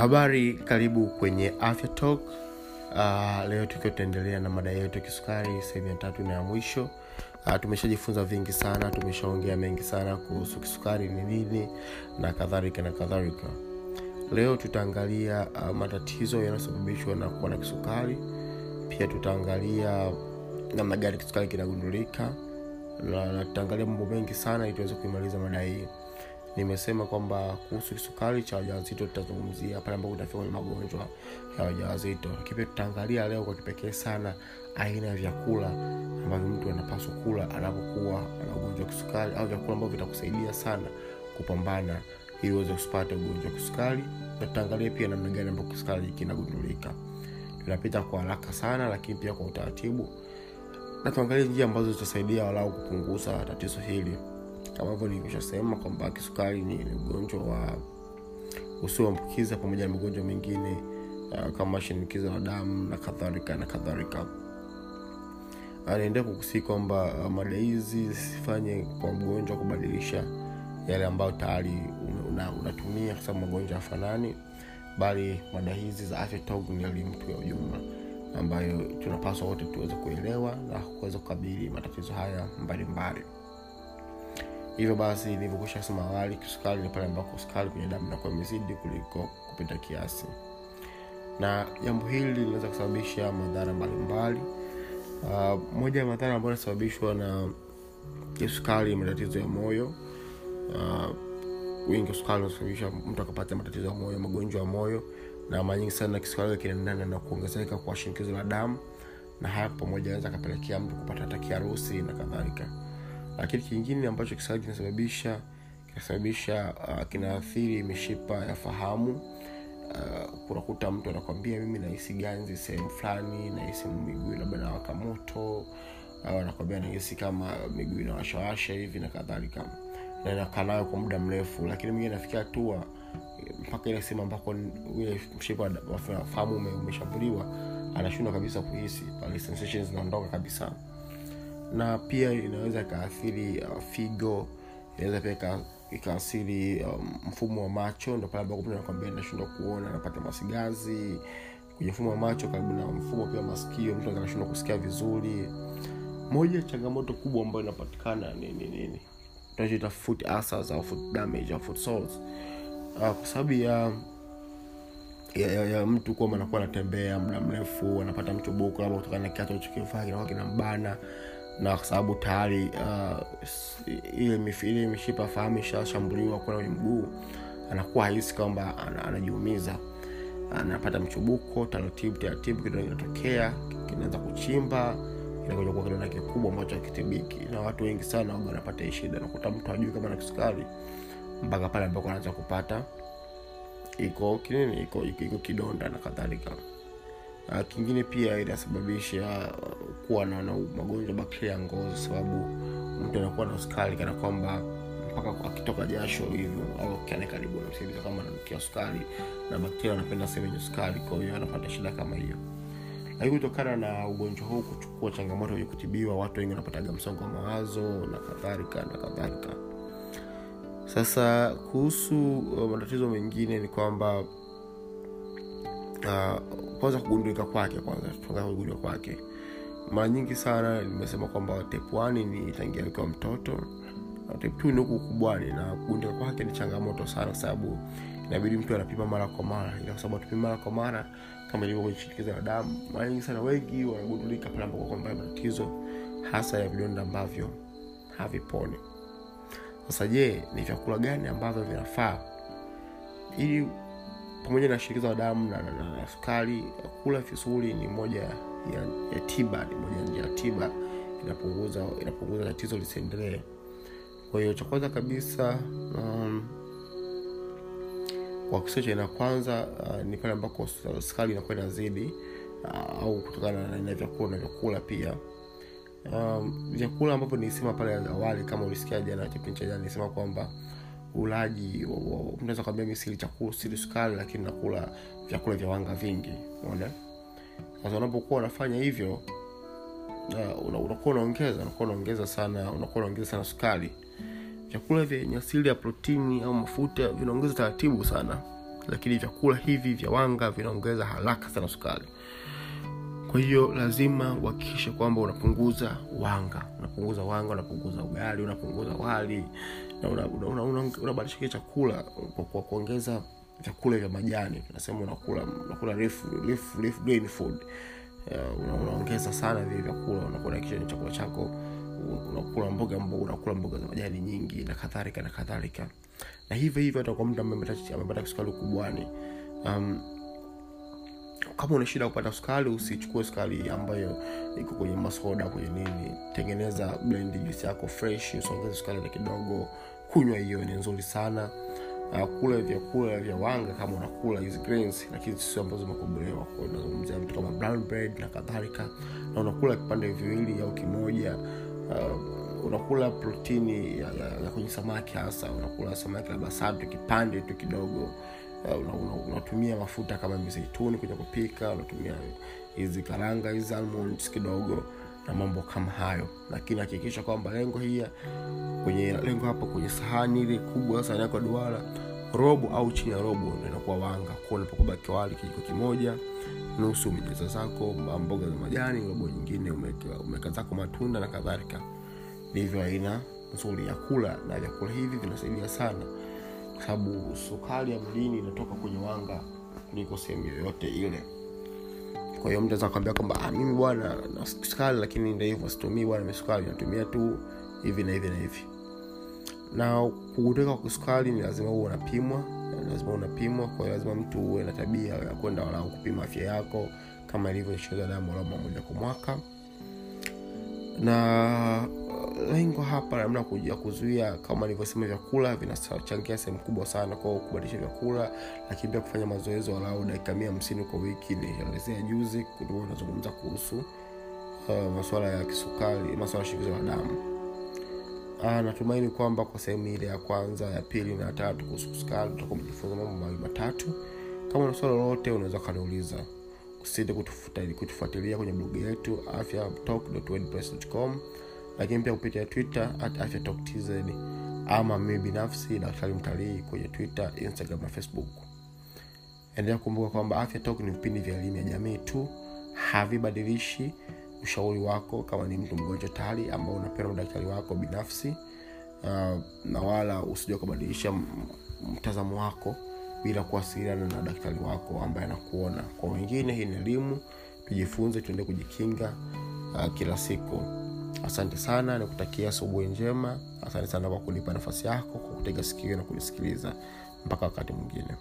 habari karibu kwenye afya talk. Uh, leo tukiwa tutaendelea na mada yetu ya kisukari sehemu ya tatu na ya mwisho. Uh, tumeshajifunza vingi sana tumeshaongea mengi sana kuhusu kisukari ni nini na kadhalika na kadhalika. Leo tutaangalia uh, matatizo yanayosababishwa na kuwa na kisukari. Pia tutaangalia namna gani kisukari kinagundulika. Na, tutaangalia mambo mengi sana ili tuweze kuimaliza mada hii nimesema kwamba kuhusu kisukari cha wajawazito tutazungumzia pale ambapo utafika kwenye magonjwa ya wajawazito. Lakini tutaangalia leo kwa kipekee sana aina ya vyakula ambavyo mtu anapaswa kula anapokuwa ana ugonjwa wa kisukari au vyakula ambavyo vitakusaidia sana kupambana ili uweze kusipata ugonjwa wa kisukari. Na tutaangalia pia namna gani ambapo kisukari kinagundulika. Tunapita kwa haraka sana lakini pia kwa utaratibu. Na tuangalie njia ambazo zitasaidia walau kupunguza tatizo hili kama hivyo nilivyoshasema kwamba kisukari ni ugonjwa wa usioambukiza pamoja na magonjwa mengine uh, kama shinikizo la damu na kadhalika na kadhalika. Naendea kukusii kwamba uh, mada hizi zisifanye kwa mgonjwa kubadilisha yale ambayo tayari unatumia una, una kwa sababu magonjwa hafanani bali mada hizi za afya togu ni elimu tu ya ujumla ambayo tunapaswa wote tuweze kuelewa na kuweza kukabili matatizo haya mbalimbali hivyo basi nilivyokusha sema awali kisukari ni pale ambako sukari kwenye damu inakuwa imezidi kuliko kupita kiasi. Na jambo hili linaweza kusababisha madhara mbalimbali. Uh, moja ya madhara ambayo inasababishwa na kisukari matatizo ya moyo. Uh, wingi wa sukari unasababisha mtu akapata matatizo ya moyo magonjwa ya moyo. Na mara nyingi sana kisukari kinaendana na kuongezeka kwa shinikizo la damu. Na haya pamoja anaweza akapelekea mtu kupata hata kiharusi na kadhalika lakini kingine ambacho kisukari kinasababisha kinasababisha uh, kinaathiri mishipa ya fahamu uh, unakuta mtu anakwambia mimi nahisi ganzi sehemu fulani nahisi miguu labda nawaka moto au anakwambia nahisi kama miguu inawashawasha hivi na kadhalika. Na kwa muda mrefu lakini mwingine nafikia hatua mpaka ile sehemu ambako ule mshipa fahamu umeshambuliwa anashindwa kabisa kuhisi pale sensations zinaondoka kabisa na pia inaweza ikaathiri uh, figo inaweza pia ikaathiri um, mfumo wa macho. Ndo pale ambapo mtu anakwambia nashindwa kuona anapata masigazi. Kwenye mfumo wa macho karibu na mfumo pia masikio mtu anashindwa kusikia vizuri. Moja ya changamoto kubwa ambayo inapatikana nini nini tunachoita foot ulcers au foot damage au foot sores. Uh, kwa sababu ya ya, ya, ya mtu kwamba anakuwa anatembea muda mrefu anapata mchubuko labda kutokana na kiatu alichokifaa kinakuwa kinambana na kwa sababu tayari uh, ile, ile mishipa fahamu ishashambuliwa kwenda kwenye mguu anakuwa hahisi kwamba anajiumiza. Anapata mchubuko taratibu taratibu kidogo kinatokea kinaanza kuchimba kinakuja kuwa kidonda kikubwa ambacho akitibiki na watu wengi sana waga wanapata hii shida nakuta mtu ajui kama na kisukari mpaka pale ambako anaanza kupata iko kinini iko, iko, iko kidonda na kadhalika uh, kingine pia inasababisha uh, kuwa na, na magonjwa bakteria ya ngozi sababu mtu anakuwa na sukari kana kwamba mpaka akitoka jasho hivyo au kiane karibu namsikiliza kama nanukia sukari na bakteria wanapenda sehemu yenye sukari kwa hiyo anapata shida kama hiyo. Lakini kutokana na ugonjwa huu kuchukua changamoto ya kutibiwa watu wengi wanapataga msongo wa mawazo na kadhalika na kadhalika. Sasa kuhusu uh, matatizo mengine ni kwamba uh, kwanza kugundulika kwake kwanza kugundulika kwake. Mara nyingi sana nimesema kwamba tepwani ni tangia akiwa mtoto tep ni huku ukubwani na kugundulika kwake ni changamoto sana kwa sababu inabidi mtu anapima mara kwa mara. Ila kwa sababu mara kwa mara kama ilivyo kwenye shinikizo la damu mara nyingi sana wengi wanagundulika pale ambapo kwamba matatizo hasa ya vidonda ambavyo havipone sasa je ni vyakula gani ambavyo vinafaa? Ili pamoja na shinikizo la damu na, na, na, na sukari kula vizuri ni moja ya, ya tiba ni moja njia ya tiba inapunguza inapunguza tatizo lisiendelee. Kwa hiyo cha kwanza kabisa um, kwa kisio cha aina kwanza uh, ni pale ambako sukari inakuwa inazidi uh, au kutokana na aina vyakula unavyokula pia. Um, vyakula ambavyo nilisema pale awali kama ulisikia jana kipindi cha jana nilisema kwamba ulaji unaweza kwambia mi sili chakula sili sukari lakini nakula vyakula vya wanga vingi mona sasa unapokuwa unafanya hivyo uh, unakuwa unaongeza unakuwa unaongeza sana unakuwa unaongeza sana sukari. Vyakula vyenye asili ya protini au mafuta vinaongeza taratibu sana lakini vyakula hivi vya wanga vinaongeza haraka sana sukari. Kwa hiyo lazima uhakikishe kwamba unapunguza wanga. Unapunguza wanga unapunguza ugali unapunguza wali na kile chakula kwa, kuongeza vyakula vya majani. Tunasema unakula unakula refu, refu, refu grain food. Uh, una, unaongeza sana vile vyakula unakula ni chakula chako unakula mboga mboga unakula mboga za majani nyingi na kadhalika na kadhalika. Na hivyo hivyo hata kwa mtu ambaye amepata sukari ukubwani um, kama una shida kupata sukari usichukue sukari ambayo iko kwenye masoda kwenye nini. Tengeneza blend juice yako fresh usongeze sukari na kidogo. Kunywa hiyo ni nzuri sana. Uh, kula vyakula vya wanga kama unakula hizi grains lakini sio ambazo zimekobolewa unazungumzia vitu kama brown bread na kadhalika. Na unakula vipande viwili au kimoja. Uh, unakula protini ya, ya, ya kwenye samaki hasa. Unakula samaki labda sato kipande tu kidogo una unatumia mafuta kama mizeituni kwenye kupika unatumia hizi karanga hizi almonds kidogo na mambo kama hayo. Lakini hakikisha kwamba lengo hii kwenye lengo hapo kwenye sahani ile kubwa sahani yako duara robo au chini ya robo inakuwa wanga. Kwa unapokubaki wali kijiko kimoja nusu umejaza zako mboga za majani robo nyingine umeweka zako matunda na kadhalika. Ndivyo aina nzuri ya kula na vyakula hivi vinasaidia sana kwa sababu sukari ya mdini inatoka kwenye wanga kuliko sehemu yoyote ile. Kwa hiyo mtu aweza kwambia kwamba ah, mimi bwana na sukari lakini ndo hivyo situmii bwana misukari natumia tu hivi na hivi na hivi. Na kugundika kwa sukari ni lazima huwe unapimwa lazima unapimwa. Kwa hiyo lazima mtu uwe na tabia ya kwenda walau kupima afya yako kama ilivyo shida damu walau moja kwa mwaka. Na lengo hapa namna ya kuzuia kama nilivyosema vyakula vinachangia sehemu kubwa sana kwao kubadilisha vyakula lakini pia kufanya mazoezi walau dakika mia hamsini kwa wiki. Nielezea juzi nazungumza kuhusu uh, masuala ya kisukari masuala ya shinikizo la damu. Uh, natumaini kwamba kwa sehemu ile ya kwanza ya pili na tatu kuhusu sukari utakuwa umejifunza mambo mawili matatu. Kama na swala lolote unaweza ukaniuliza. Usite kutufuatilia kwenye blogu yetu afyatalk.wordpress.com lakini pia kupitia twitter at afyatokTZ ama mimi binafsi daktari mtalii kwenye twitter instagram na facebook. Endelea kukumbuka kwamba afya ni vipindi vya elimu ya jamii tu havibadilishi ushauri wako kama ni mtu mgonjwa tayari ambao unapenda daktari wako binafsi uh, na wala usija ukabadilisha mtazamo wako bila kuwasiliana na daktari wako ambaye anakuona. Kwa wengine hii ni elimu tujifunze tuende kujikinga uh, kila siku asante sana nikutakia asubuhi njema. Asante sana kwa kunipa nafasi yako kwa kutega sikio na kunisikiliza. Mpaka wakati mwingine